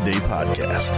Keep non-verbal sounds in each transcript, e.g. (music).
Podcast.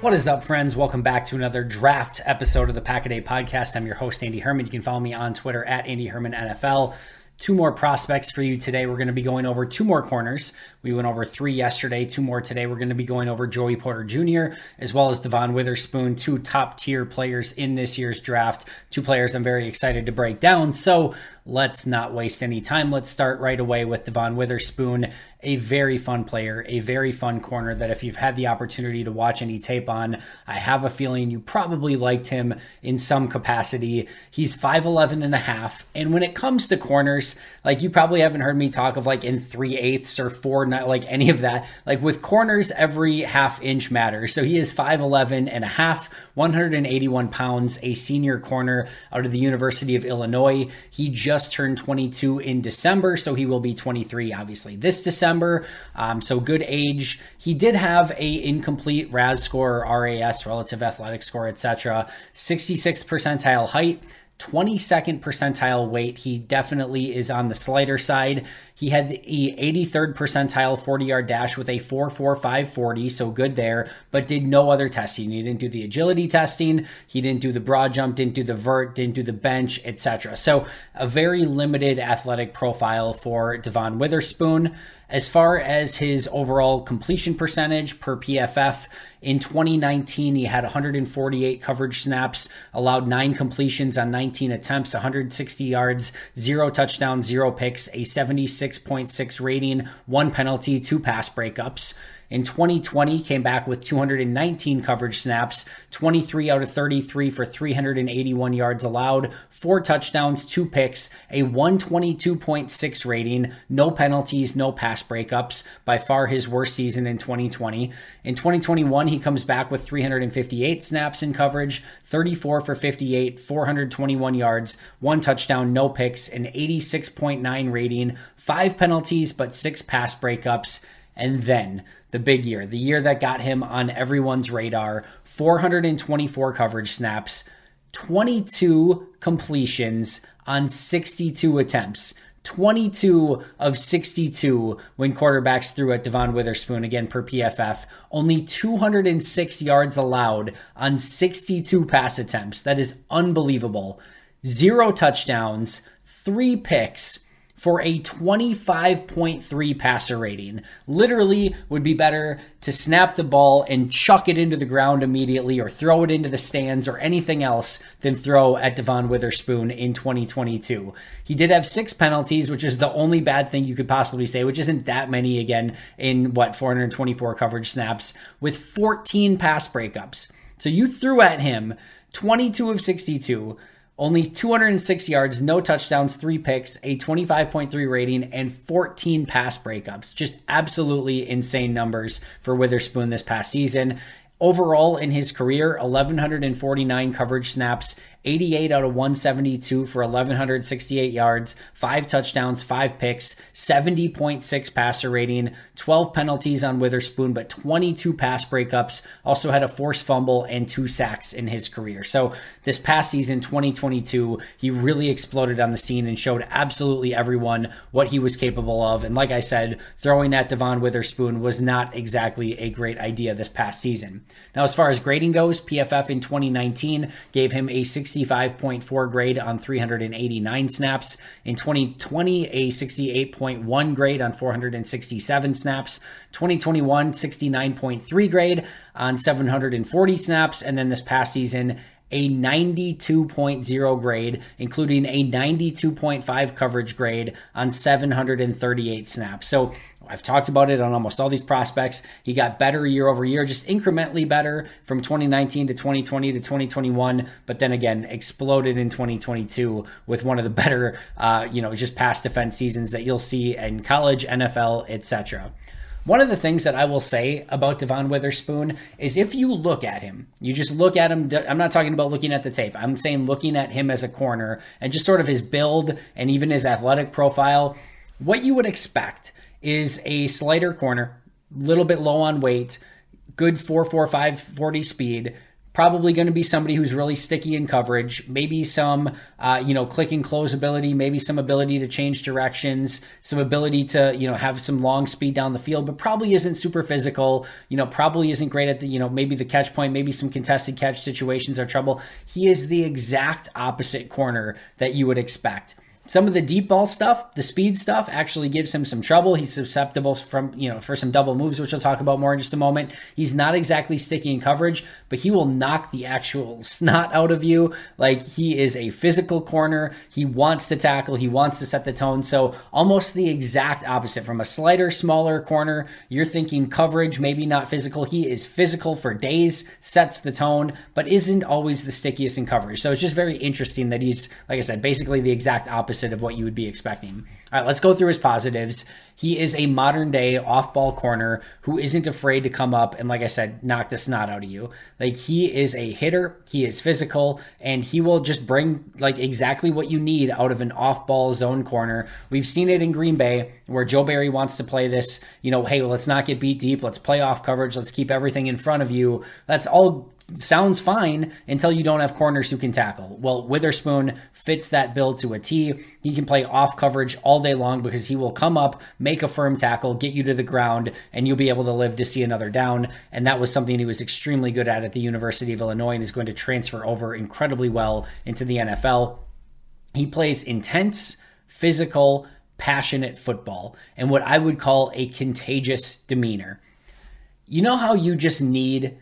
What is up, friends? Welcome back to another draft episode of the Pack a Day Podcast. I'm your host, Andy Herman. You can follow me on Twitter at Andy Herman NFL two more prospects for you today. We're going to be going over two more corners. We went over three yesterday, two more today. We're going to be going over Joey Porter Jr. as well as Devon Witherspoon, two top tier players in this year's draft. Two players I'm very excited to break down. So let's not waste any time. Let's start right away with Devon Witherspoon a very fun player, a very fun corner that if you've had the opportunity to watch any tape on, I have a feeling you probably liked him in some capacity. He's 5'11 and a half. And when it comes to corners, like you probably haven't heard me talk of like in three eighths or four, not like any of that. Like with corners, every half inch matters. So he is 5'11 and a half, 181 pounds, a senior corner out of the University of Illinois. He just turned 22 in December, so he will be 23 obviously this December. December. Um, so good age. He did have a incomplete RAS score, RAS, relative athletic score, etc. 66th percentile height. 22nd percentile weight. He definitely is on the slighter side. He had the 83rd percentile 40 yard dash with a 4.4540, so good there, but did no other testing. He didn't do the agility testing, he didn't do the broad jump, didn't do the vert, didn't do the bench, etc. So a very limited athletic profile for Devon Witherspoon. As far as his overall completion percentage per PFF, in 2019, he had 148 coverage snaps, allowed nine completions on 19 attempts, 160 yards, zero touchdowns, zero picks, a 76.6 rating, one penalty, two pass breakups. In 2020, came back with 219 coverage snaps, 23 out of 33 for 381 yards allowed, four touchdowns, two picks, a 122.6 rating, no penalties, no pass breakups. By far his worst season in 2020. In 2021, he comes back with 358 snaps in coverage, 34 for 58, 421 yards, one touchdown, no picks, an 86.9 rating, five penalties, but six pass breakups. And then the big year, the year that got him on everyone's radar 424 coverage snaps, 22 completions on 62 attempts. 22 of 62 when quarterbacks threw at Devon Witherspoon again per PFF. Only 206 yards allowed on 62 pass attempts. That is unbelievable. Zero touchdowns, three picks for a 25.3 passer rating. Literally would be better to snap the ball and chuck it into the ground immediately or throw it into the stands or anything else than throw at Devon Witherspoon in 2022. He did have six penalties, which is the only bad thing you could possibly say, which isn't that many again in what 424 coverage snaps with 14 pass breakups. So you threw at him 22 of 62 only 206 yards, no touchdowns, three picks, a 25.3 rating, and 14 pass breakups. Just absolutely insane numbers for Witherspoon this past season. Overall, in his career, 1,149 coverage snaps, 88 out of 172 for 1,168 yards, five touchdowns, five picks, 70.6 passer rating, 12 penalties on Witherspoon, but 22 pass breakups. Also had a forced fumble and two sacks in his career. So this past season, 2022, he really exploded on the scene and showed absolutely everyone what he was capable of. And like I said, throwing at Devon Witherspoon was not exactly a great idea this past season. Now, as far as grading goes, PFF in 2019 gave him a 65.4 grade on 389 snaps. In 2020, a 68.1 grade on 467 snaps. 2021, 69.3 grade on 740 snaps. And then this past season, a 92.0 grade, including a 92.5 coverage grade on 738 snaps. So I've talked about it on almost all these prospects. He got better year over year, just incrementally better from 2019 to 2020 to 2021, but then again exploded in 2022 with one of the better, uh, you know, just past defense seasons that you'll see in college, NFL, etc. One of the things that I will say about Devon Witherspoon is if you look at him, you just look at him. I'm not talking about looking at the tape. I'm saying looking at him as a corner and just sort of his build and even his athletic profile. What you would expect is a slighter corner, little bit low on weight, good 445 40 speed, probably going to be somebody who's really sticky in coverage, maybe some, uh, you know, click and close ability, maybe some ability to change directions, some ability to, you know, have some long speed down the field, but probably isn't super physical, you know, probably isn't great at the, you know, maybe the catch point, maybe some contested catch situations are trouble. He is the exact opposite corner that you would expect. Some of the deep ball stuff, the speed stuff, actually gives him some trouble. He's susceptible from you know for some double moves, which we'll talk about more in just a moment. He's not exactly sticky in coverage, but he will knock the actual (laughs) snot out of you. Like he is a physical corner. He wants to tackle. He wants to set the tone. So almost the exact opposite. From a slighter, smaller corner, you're thinking coverage, maybe not physical. He is physical for days, sets the tone, but isn't always the stickiest in coverage. So it's just very interesting that he's, like I said, basically the exact opposite opposite of what you would be expecting. All right, let's go through his positives. He is a modern day off ball corner who isn't afraid to come up and, like I said, knock the snot out of you. Like, he is a hitter, he is physical, and he will just bring, like, exactly what you need out of an off ball zone corner. We've seen it in Green Bay where Joe Barry wants to play this, you know, hey, well, let's not get beat deep, let's play off coverage, let's keep everything in front of you. That's all sounds fine until you don't have corners who can tackle. Well, Witherspoon fits that bill to a T. He can play off coverage all day long because he will come up, make a firm tackle, get you to the ground, and you'll be able to live to see another down. And that was something he was extremely good at at the University of Illinois and is going to transfer over incredibly well into the NFL. He plays intense, physical, passionate football and what I would call a contagious demeanor. You know how you just need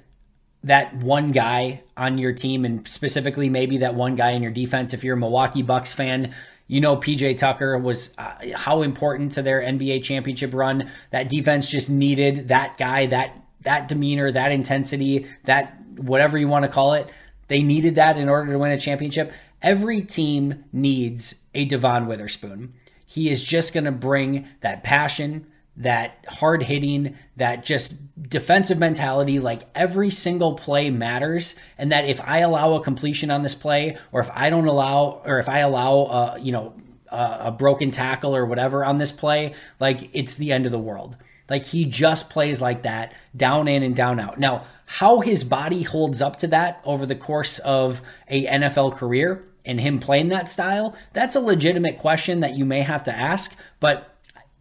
that one guy on your team, and specifically maybe that one guy in your defense. If you're a Milwaukee Bucks fan, you know PJ Tucker was uh, how important to their NBA championship run. That defense just needed that guy, that that demeanor, that intensity, that whatever you want to call it. They needed that in order to win a championship. Every team needs a Devon Witherspoon. He is just going to bring that passion, that hard hitting, that just defensive mentality, like every single play matters. And that if I allow a completion on this play, or if I don't allow, or if I allow, uh, you know, a, a broken tackle or whatever on this play, like it's the end of the world. Like he just plays like that, down in and down out. Now, how his body holds up to that over the course of a NFL career and him playing that style, that's a legitimate question that you may have to ask. But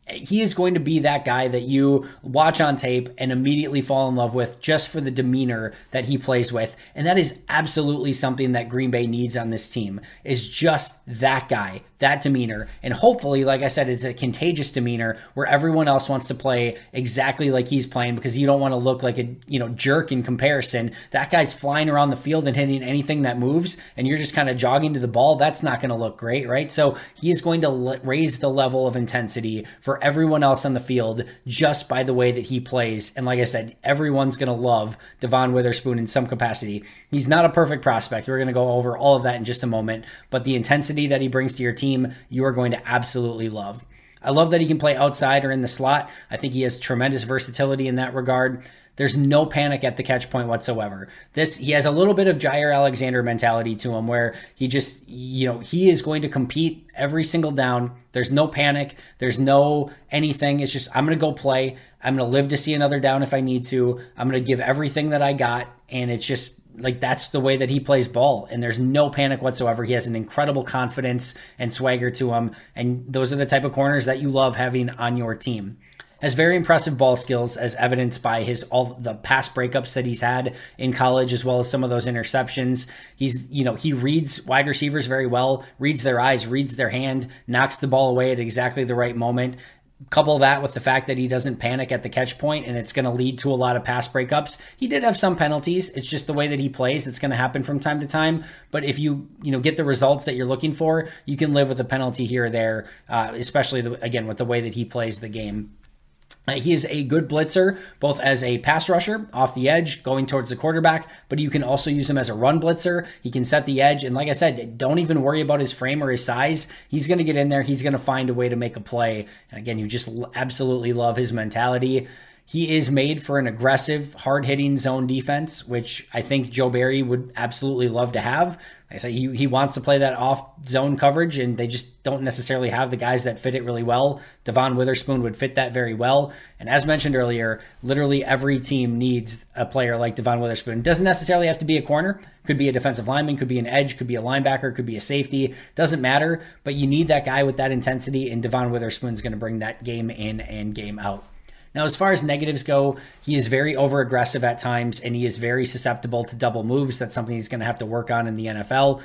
he is going to be that guy that you watch on tape and immediately fall in love with just for the demeanor that he plays with. And that is absolutely something that Green Bay needs on this team is just that guy that demeanor and hopefully like I said it's a contagious demeanor where everyone else wants to play exactly like he's playing because you don't want to look like a you know jerk in comparison that guy's flying around the field and hitting anything that moves and you're just kind of jogging to the ball that's not going to look great right so he is going to raise the level of intensity for everyone else on the field just by the way that he plays. And like I said, everyone's going to love Devon Witherspoon in some capacity. He's not a perfect prospect. We're going to go over all of that in just a moment. But the intensity that he brings to your team, you are going to absolutely love. I love that he can play outside or in the slot. I think he has tremendous versatility in that regard. There's no panic at the catch point whatsoever. This he has a little bit of Jaire Alexander mentality to him where he just you know, he is going to compete every single down. There's no panic, there's no anything. It's just I'm going to go play. I'm going to live to see another down if I need to. I'm going to give everything that I got and it's just like that's the way that he plays ball and there's no panic whatsoever he has an incredible confidence and swagger to him and those are the type of corners that you love having on your team has very impressive ball skills as evidenced by his all the pass breakups that he's had in college as well as some of those interceptions. He's you know, he reads wide receivers very well, reads their eyes, reads their hand, knocks the ball away at exactly the right moment. Couple that with the fact that he doesn't panic at the catch point and it's going to lead to a lot of pass breakups. He did have some penalties. It's just the way that he plays. It's going to happen from time to time. But if you you know get the results that you're looking for, you can live with a penalty here or there, uh, especially the, again with the way that he plays the game. Uh, he is a good blitzer, both as a pass rusher off the edge, going towards the quarterback, but you can also use him as a run blitzer. He can set the edge. And like I said, don't even worry about his frame or his size. He's going to get in there. He's going to find a way to make a play. And again, you just absolutely love his mentality. He is made for an aggressive, hard hitting zone defense, which I think Joe Barry would absolutely love to have. I say, he, he wants to play that off zone coverage, and they just don't necessarily have the guys that fit it really well. Devon Witherspoon would fit that very well. And as mentioned earlier, literally every team needs a player like Devon Witherspoon. Doesn't necessarily have to be a corner, could be a defensive lineman, could be an edge, could be a linebacker, could be a safety. Doesn't matter, but you need that guy with that intensity, and Devon Witherspoon's going to bring that game in and game out. Now, as far as negatives go, he is very over aggressive at times and he is very susceptible to double moves. That's something he's going to have to work on in the NFL.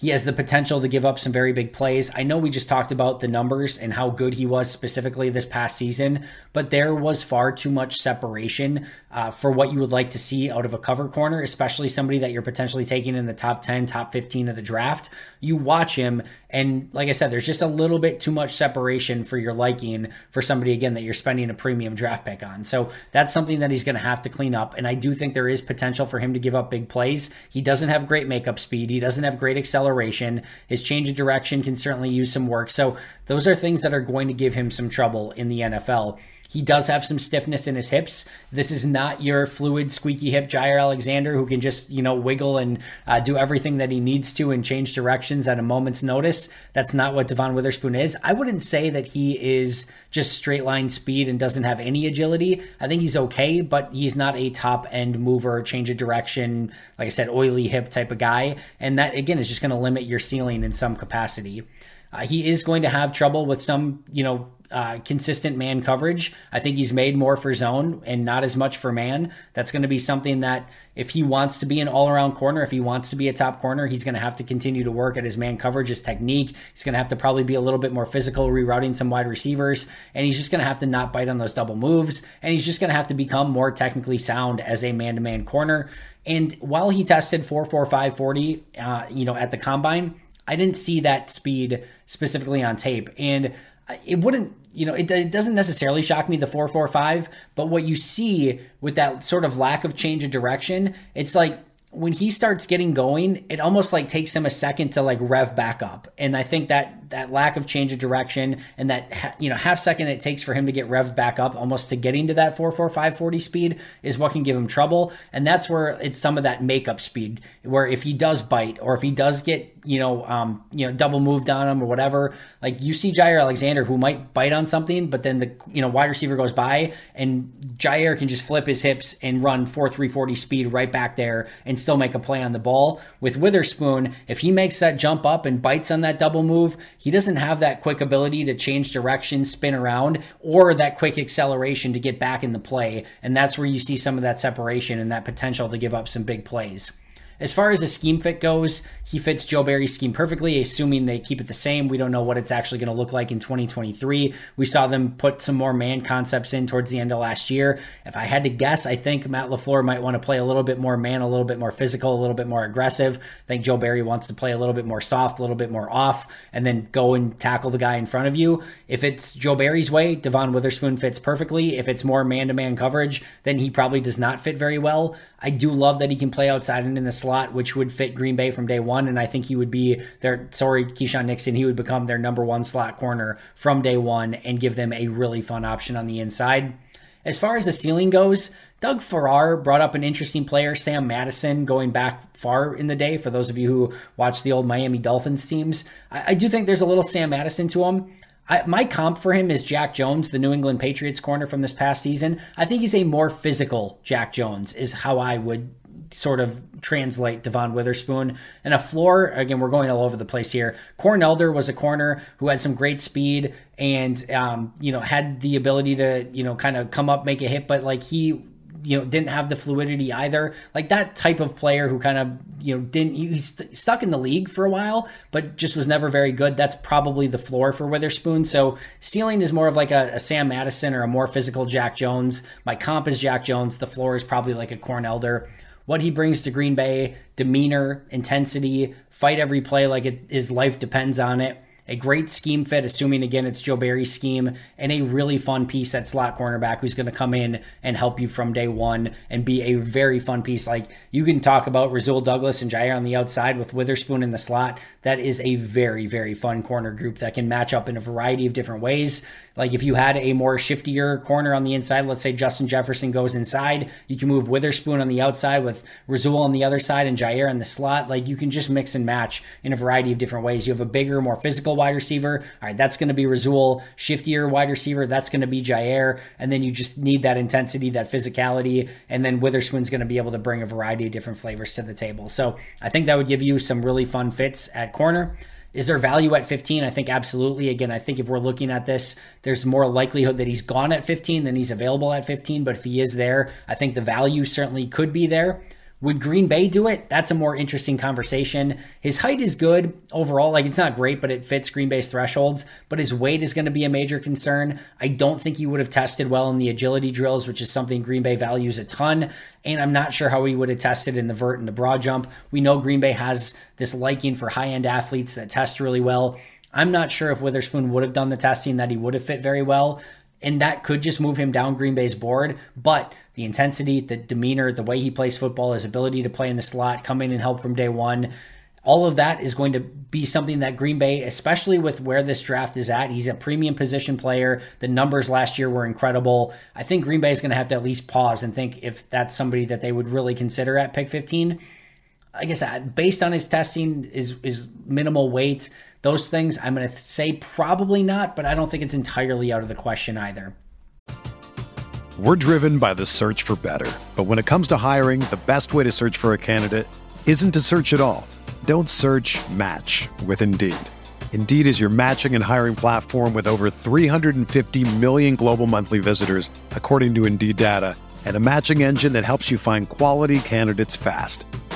He has the potential to give up some very big plays. I know we just talked about the numbers and how good he was specifically this past season, but there was far too much separation uh, for what you would like to see out of a cover corner, especially somebody that you're potentially taking in the top 10, top 15 of the draft. You watch him, and like I said, there's just a little bit too much separation for your liking for somebody, again, that you're spending a premium draft pick on. So that's something that he's going to have to clean up. And I do think there is potential for him to give up big plays. He doesn't have great makeup speed, he doesn't have great acceleration. His change of direction can certainly use some work. So those are things that are going to give him some trouble in the NFL. He does have some stiffness in his hips. This is not your fluid, squeaky hip Jaire Alexander who can just, you know, wiggle and uh, do everything that he needs to and change directions at a moment's notice. That's not what Devon Witherspoon is. I wouldn't say that he is just straight line speed and doesn't have any agility. I think he's okay, but he's not a top end mover, change of direction, like I said, oily hip type of guy. And that, again, is just going to limit your ceiling in some capacity. Uh, he is going to have trouble with some, you know, uh, consistent man coverage. I think he's made more for zone and not as much for man. That's going to be something that if he wants to be an all around corner, if he wants to be a top corner, he's going to have to continue to work at his man coverage, his technique. He's going to have to probably be a little bit more physical, rerouting some wide receivers, and he's just going to have to not bite on those double moves, and he's just going to have to become more technically sound as a man to man corner. And while he tested 4.45 40, uh, you know, at the combine, I didn't see that speed specifically on tape. And it wouldn't you know it, it, doesn't necessarily shock me the 445 but what you see with that sort of lack of change of direction it's like when he starts getting going it almost like takes him a second to like rev back up. And i think that that lack of change of direction and that you know half second it takes for him to get revved back up almost to getting to that 44540 speed is what can give him trouble. And that's where it's some of that makeup speed where if he does bite or if he does get you know um you know double moved on him or whatever like you see Jaire Alexander who might bite on something but then the you know wide receiver goes by and Jaire can just flip his hips and run 4340 speed right back there and still make a play on the ball. With Witherspoon if he makes that jump up and bites on that double move he doesn't have that quick ability to change direction, spin around, or that quick acceleration to get back in the play. And that's where you see some of that separation and that potential to give up some big plays. As far as a scheme fit goes, he fits Joe Barry's scheme perfectly, assuming they keep it the same. We don't know what it's actually going to look like in 2023. We saw them put some more man concepts in towards the end of last year. If I had to guess, I think Matt LaFleur might want to play a little bit more man, a little bit more physical, a little bit more aggressive. I think Joe Barry wants to play a little bit more soft, a little bit more off, and then go and tackle the guy in front of you. If it's Joe Barry's way, Devon Witherspoon fits perfectly. If it's more man to man coverage, then he probably does not fit very well. I do love that he can play outside and in the slot, which would fit Green Bay from day one. And I think he would be their, sorry, Keisean Nixon, he would become their number one slot corner from day one and give them a really fun option on the inside. As far as the ceiling goes, Doug Farrar brought up an interesting player, Sam Madison, going back far in the day. For those of you who watch the old Miami Dolphins teams, I, I do think there's a little Sam Madison to him. I, my comp for him is Jack Jones, the New England Patriots corner from this past season. I think he's a more physical Jack Jones, is how I would sort of translate Devon Witherspoon. And a floor, again, we're going all over the place here. Corn Elder was a corner who had some great speed and, um, you know, had the ability to, you know, kind of come up, make a hit, but like he you know didn't have the fluidity either. Like that type of player who kind of you know didn't he's st- stuck in the league for a while but just was never very good. That's probably the floor for witherspoon. So ceiling is more of like a, a sam madison or a more physical jack jones. My comp is jack jones. The floor is probably like a corn elder what he brings to Green Bay, demeanor, intensity, fight every play like it, his life depends on it. A great scheme fit, assuming again it's Joe Barry's scheme, and a really fun piece at slot cornerback who's going to come in and help you from day one and be a very fun piece. Like you can talk about Rasul Douglas and Jaire on the outside with Witherspoon in the slot. That is a very, very fun corner group that can match up in a variety of different ways. Like if you had a more shiftier corner on the inside, let's say Justin Jefferson goes inside, you can move Witherspoon on the outside with Rasul on the other side and Jaire in the slot. Like you can just mix and match in a variety of different ways. You have a bigger, more physical wide receiver. All right, that's going to be Rasul. Shiftier wide receiver, that's going to be Jaire. And then you just need that intensity, that physicality. And then Witherspoon's going to be able to bring a variety of different flavors to the table. So I think that would give you some really fun fits at corner. Is there value at 15? I think absolutely. Again, I think if we're looking at this, there's more likelihood that he's gone at 15 than he's available at 15. But if he is there, I think the value certainly could be there. Would Green Bay do it? That's a more interesting conversation. His height is good overall. Like, it's not great, but it fits Green Bay's thresholds. But his weight is going to be a major concern. I don't think he would have tested well in the agility drills, which is something Green Bay values a ton. And I'm not sure how he would have tested in the vert and the broad jump. We know Green Bay has this liking for high end athletes that test really well. I'm not sure if Witherspoon would have done the testing that he would have fit very well and that could just move him down Green Bay's board. But the intensity, the demeanor, the way he plays football, his ability to play in the slot, come in and help from day one, all of that is going to be something that Green Bay, especially with where this draft is at, he's a premium position player. The numbers last year were incredible. I think Green Bay is going to have to at least pause and think if that's somebody that they would really consider at pick 15. I guess uh, based on his testing, is is minimal weight, those things, I'm going to say probably not, but I don't think it's entirely out of the question either. We're driven by the search for better. But when it comes to hiring, the best way to search for a candidate isn't to search at all. Don't search match with Indeed. Indeed is your matching and hiring platform with over 350 million global monthly visitors, according to Indeed data, and a matching engine that helps you find quality candidates fast.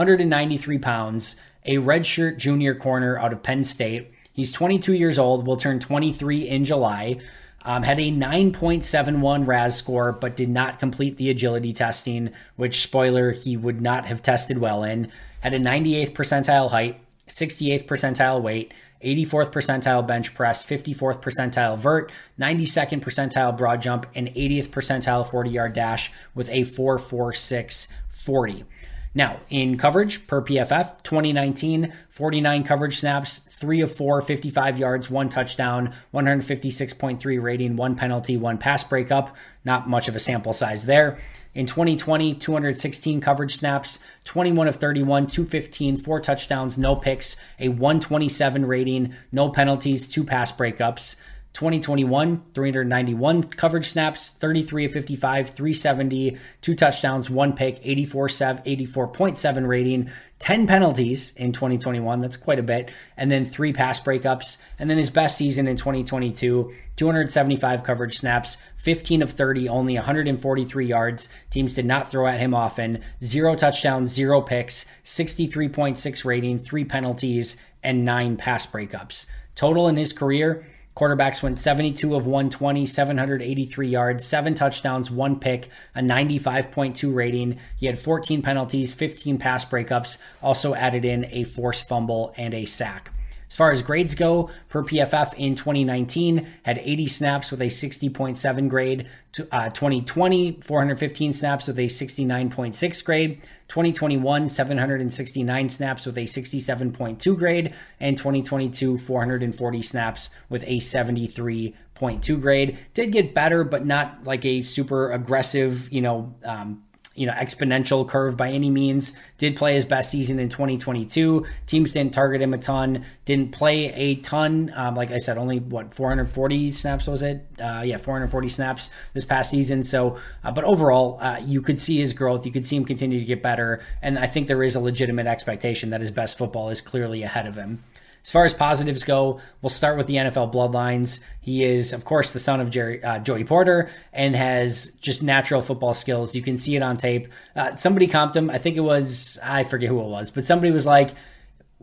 193 pounds, a redshirt junior corner out of Penn State. He's 22 years old, will turn 23 in July. Um, had a 9.71 RAS score, but did not complete the agility testing, which, spoiler, he would not have tested well in. Had a 98th percentile height, 68th percentile weight, 84th percentile bench press, 54th percentile vert, 92nd percentile broad jump, and 80th percentile 40 yard dash with a 4.46 40. Now, in coverage per PFF, 2019, 49 coverage snaps, 3 of 4, 55 yards, 1 touchdown, 156.3 rating, 1 penalty, 1 pass breakup. Not much of a sample size there. In 2020, 216 coverage snaps, 21 of 31, 215, 4 touchdowns, no picks, a 127 rating, no penalties, 2 pass breakups. 2021, 391 coverage snaps, 33 of 55, 370, two touchdowns, one pick, 84 84.7 rating, 10 penalties in 2021. That's quite a bit. And then three pass breakups. And then his best season in 2022, 275 coverage snaps, 15 of 30, only 143 yards. Teams did not throw at him often. Zero touchdowns, zero picks, 63.6 rating, three penalties, and nine pass breakups. Total in his career, Quarterbacks went 72 of 120, 783 yards, seven touchdowns, one pick, a 95.2 rating. He had 14 penalties, 15 pass breakups, also added in a forced fumble and a sack. As far as grades go, per PFF in 2019, had 80 snaps with a 60.7 grade. Uh, 2020, 415 snaps with a 69.6 grade. 2021, 769 snaps with a 67.2 grade. And 2022, 440 snaps with a 73.2 grade. Did get better, but not like a super aggressive, you know, um, you know exponential curve by any means. Did play his best season in 2022. Teams didn't target him a ton. Didn't play a ton. Um, like I said, only what 440 snaps was it? Uh, yeah, 440 snaps this past season. So, uh, but overall, uh, you could see his growth. You could see him continue to get better, and I think there is a legitimate expectation that his best football is clearly ahead of him. As far as positives go, we'll start with the NFL bloodlines. He is, of course, the son of Jerry, uh, Joey Porter and has just natural football skills. You can see it on tape. Uh, somebody comped him. I think it was, I forget who it was, but somebody was like,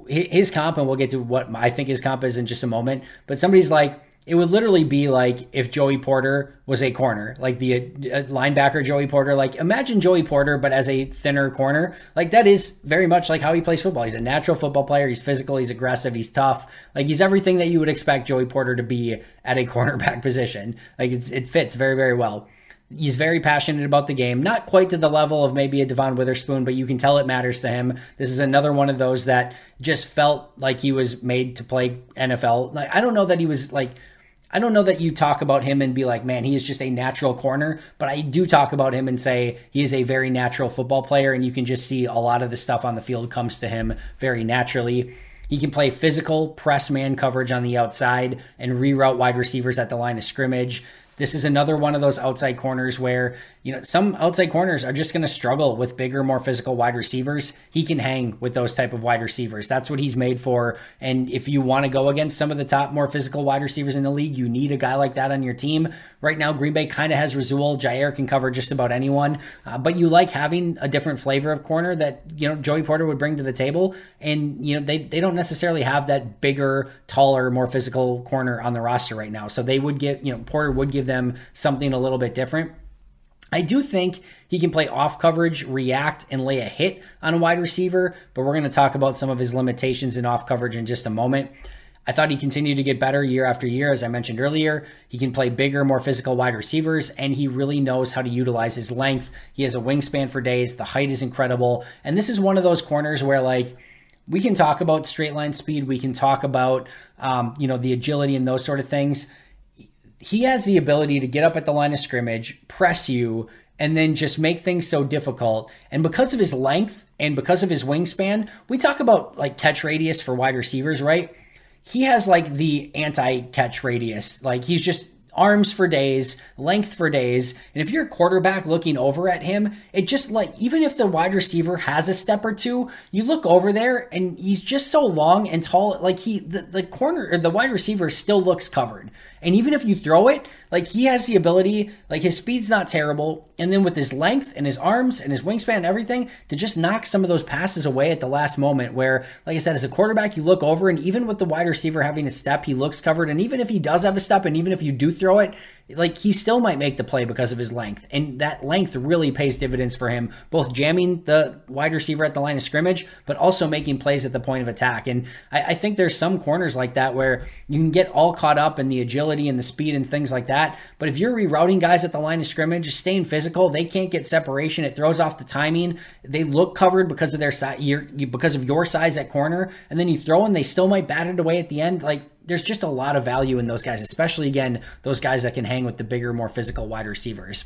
his comp, and we'll get to what I think his comp is in just a moment, but somebody's like, it would literally be like if Joey Porter was a corner, like the uh, linebacker Joey Porter. Like imagine Joey Porter, but as a thinner corner. Like that is very much like how he plays football. He's a natural football player. He's physical. He's aggressive. He's tough. Like he's everything that you would expect Joey Porter to be at a (laughs) cornerback position. Like it fits very very well. He's very passionate about the game, not quite to the level of maybe a Devon Witherspoon, but you can tell it matters to him. This is another one of those that just felt like he was made to play NFL. Like I don't know that he was like I don't know that you talk about him and be like, man, he is just a natural corner, but I do talk about him and say he is a very natural football player, and you can just see a lot of the stuff on the field comes to him very naturally. He can play physical press man coverage on the outside and reroute wide receivers at the line of scrimmage. This is another one of those outside corners where, you know, some outside corners are just going to struggle with bigger, more physical wide receivers. He can hang with those type of wide receivers. That's what he's made for. And if you want to go against some of the top, more physical wide receivers in the league, you need a guy like that on your team. Right now, Green Bay kind of has Rasul. Jaire can cover just about anyone, uh, but you like having a different flavor of corner that, you know, Joey Porter would bring to the table. And, you know, they, they don't necessarily have that bigger, taller, more physical corner on the roster right now. So they would get, you know, Porter would give them something a little bit different. I do think he can play off coverage, react, and lay a hit on a wide receiver, but we're going to talk about some of his limitations in off coverage in just a moment. I thought he continued to get better year after year, as I mentioned earlier. He can play bigger, more physical wide receivers, and he really knows how to utilize his length. He has a wingspan for days. The height is incredible. And this is one of those corners where, like, we can talk about straight line speed. We can talk about, um, you know, the agility and those sort of things he has the ability to get up at the line of scrimmage, press you, and then just make things so difficult. And because of his length and because of his wingspan, we talk about like catch radius for wide receivers, right? He has like the anti catch radius. Like he's just arms for days, length for days. And if you're a quarterback looking over at him, it just like, even if the wide receiver has a step or two, you look over there and he's just so long and tall. Like he, the, the corner or the wide receiver still looks covered. And even if you throw it, like he has the ability, like his speed's not terrible. And then with his length and his arms and his wingspan and everything, to just knock some of those passes away at the last moment. Where, like I said, as a quarterback, you look over and even with the wide receiver having a step, he looks covered. And even if he does have a step, and even if you do throw it, like he still might make the play because of his length. And that length really pays dividends for him, both jamming the wide receiver at the line of scrimmage, but also making plays at the point of attack. And I, I think there's some corners like that where you can get all caught up in the agility and the speed and things like that. But if you're rerouting guys at the line of scrimmage, staying physical, they can't get separation. It throws off the timing. They look covered because of their size, because of your size at corner, and then you throw and they still might bat it away at the end. Like there's just a lot of value in those guys, especially again, those guys that can hang with the bigger, more physical wide receivers.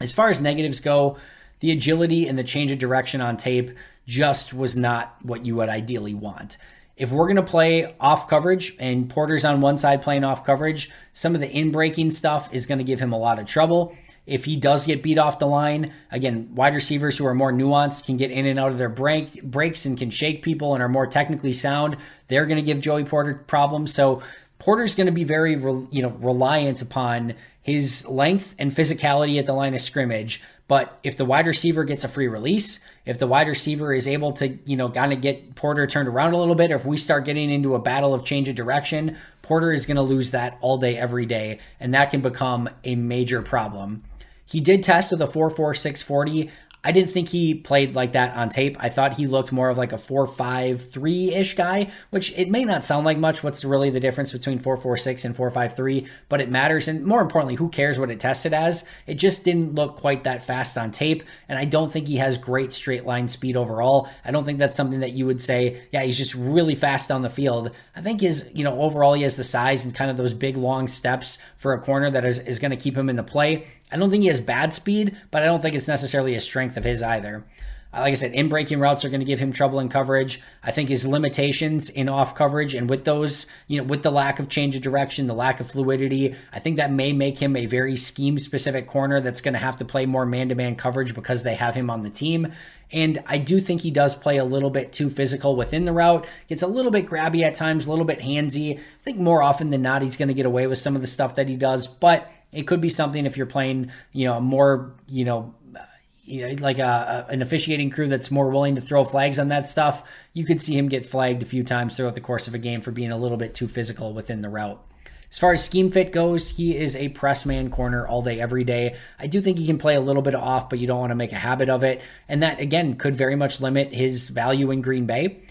As far as negatives go, the agility and the change of direction on tape just was not what you would ideally want. If we're going to play off coverage and Porter's on one side playing off coverage, some of the in breaking stuff is going to give him a lot of trouble. If he does get beat off the line, again, wide receivers who are more nuanced can get in and out of their break breaks and can shake people and are more technically sound. They're going to give Joey Porter problems. So Porter's going to be very, you know, reliant upon his length and physicality at the line of scrimmage. But if the wide receiver gets a free release, if the wide receiver is able to, you know, kind of get Porter turned around a little bit, or if we start getting into a battle of change of direction, Porter is going to lose that all day, every day. And that can become a major problem. He did test with a 4.4640. I didn't think he played like that on tape. I thought he looked more of like a 4-5-3 ish guy, which it may not sound like much. What's really the difference between 4-4-6 and 4-5-3? But it matters. And more importantly, who cares what it tested as? It just didn't look quite that fast on tape. And I don't think he has great straight line speed overall. I don't think that's something that you would say, yeah, he's just really fast on the field. I think his, you know, overall he has the size and kind of those big long steps for a corner that is, is going to keep him in the play. I don't think he has bad speed, but I don't think it's necessarily a strength of his either. Uh, like I said, in breaking routes are going to give him trouble in coverage. I think his limitations in off coverage and with those, you know, with the lack of change of direction, the lack of fluidity, I think that may make him a very scheme specific corner that's going to have to play more man to man coverage because they have him on the team. And I do think he does play a little bit too physical within the route. Gets a little bit grabby at times, a little bit handsy. I think more often than not, he's going to get away with some of the stuff that he does. But it could be something if you're playing, you know, more, you know, like a, an officiating crew that's more willing to throw flags on that stuff, you could see him get flagged a few times throughout the course of a game for being a little bit too physical within the route. As far as scheme fit goes, he is a press man corner all day, every day. I do think he can play a little bit off, but you don't want to make a habit of it. And that, again, could very much limit his value in Green Bay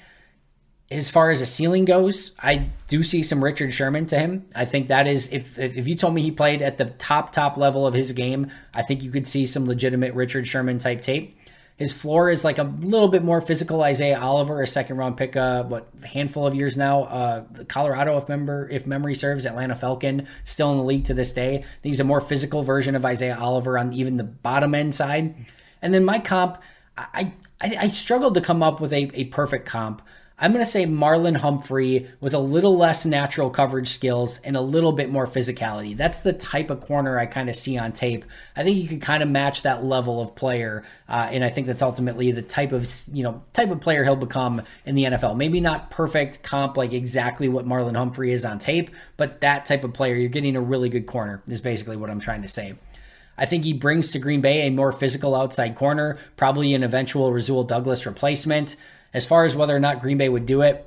as far as a ceiling goes, I do see some Richard Sherman to him. I think that is if if you told me he played at the top top level of his game, I think you could see some legitimate Richard Sherman type tape. His floor is like a little bit more physical. Isaiah Oliver, a second round pick, uh, what handful of years now. Uh, Colorado, if member if memory serves, Atlanta Falcon, still in the league to this day. He's a more physical version of Isaiah Oliver on even the bottom end side. And then my comp, I I, I struggled to come up with a, a perfect comp. I'm going to say Marlon Humphrey with a little less natural coverage skills and a little bit more physicality. That's the type of corner I kind of see on tape. I think you could kind of match that level of player, uh, and I think that's ultimately the type of you know type of player he'll become in the NFL. Maybe not perfect comp like exactly what Marlon Humphrey is on tape, but that type of player, you're getting a really good corner. Is basically what I'm trying to say. I think he brings to Green Bay a more physical outside corner, probably an eventual Rasul Douglas replacement. As far as whether or not Green Bay would do it,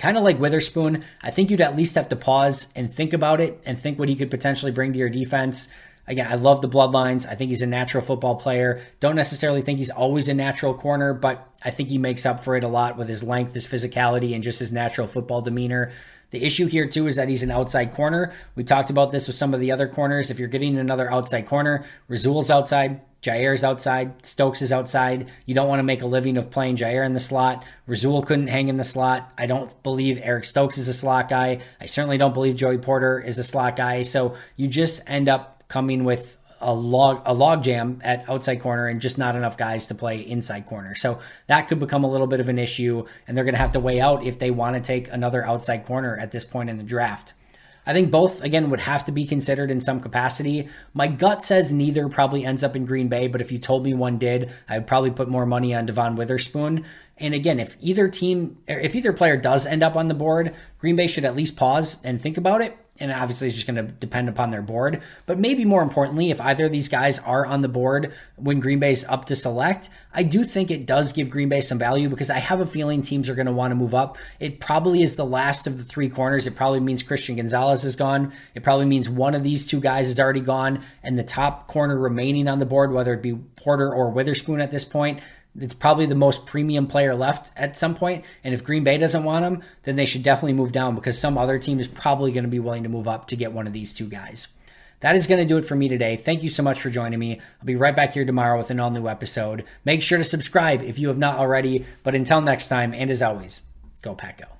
kind of like Witherspoon, I think you'd at least have to pause and think about it and think what he could potentially bring to your defense. Again, I love the bloodlines. I think he's a natural football player. Don't necessarily think he's always a natural corner, but I think he makes up for it a lot with his length, his physicality, and just his natural football demeanor. The issue here, too, is that he's an outside corner. We talked about this with some of the other corners. If you're getting another outside corner, Rasul's outside, Jaire's outside, Stokes is outside. You don't want to make a living of playing Jaire in the slot. Rasul couldn't hang in the slot. I don't believe Eric Stokes is a slot guy. I certainly don't believe Joey Porter is a slot guy. So you just end up coming with a log a log jam at outside corner and just not enough guys to play inside corner. So that could become a little bit of an issue and they're going to have to weigh out if they want to take another outside corner at this point in the draft. I think both, again, would have to be considered in some capacity. My gut says neither probably ends up in Green Bay, but if you told me one did, I would probably put more money on Devon Witherspoon. And again, if either team, if either player does end up on the board, Green Bay should at least pause and think about it and obviously it's just going to depend upon their board. But maybe more importantly, if either of these guys are on the board when Green Bay's up to select, I do think it does give Green Bay some value because I have a feeling teams are going to want to move up. It probably is the last of the three corners. It probably means Christian Gonzalez is gone. It probably means one of these two guys is already gone, and the top corner remaining on the board, whether it be Porter or Witherspoon at this point, it's probably the most premium player left at some point. And if Green Bay doesn't want him, then they should definitely move down because some other team is probably going to be willing to move up to get one of these two guys. That is going to do it for me today. Thank you so much for joining me. I'll be right back here tomorrow with an all new episode. Make sure to subscribe if you have not already. But until next time, and as always, go Pack Go.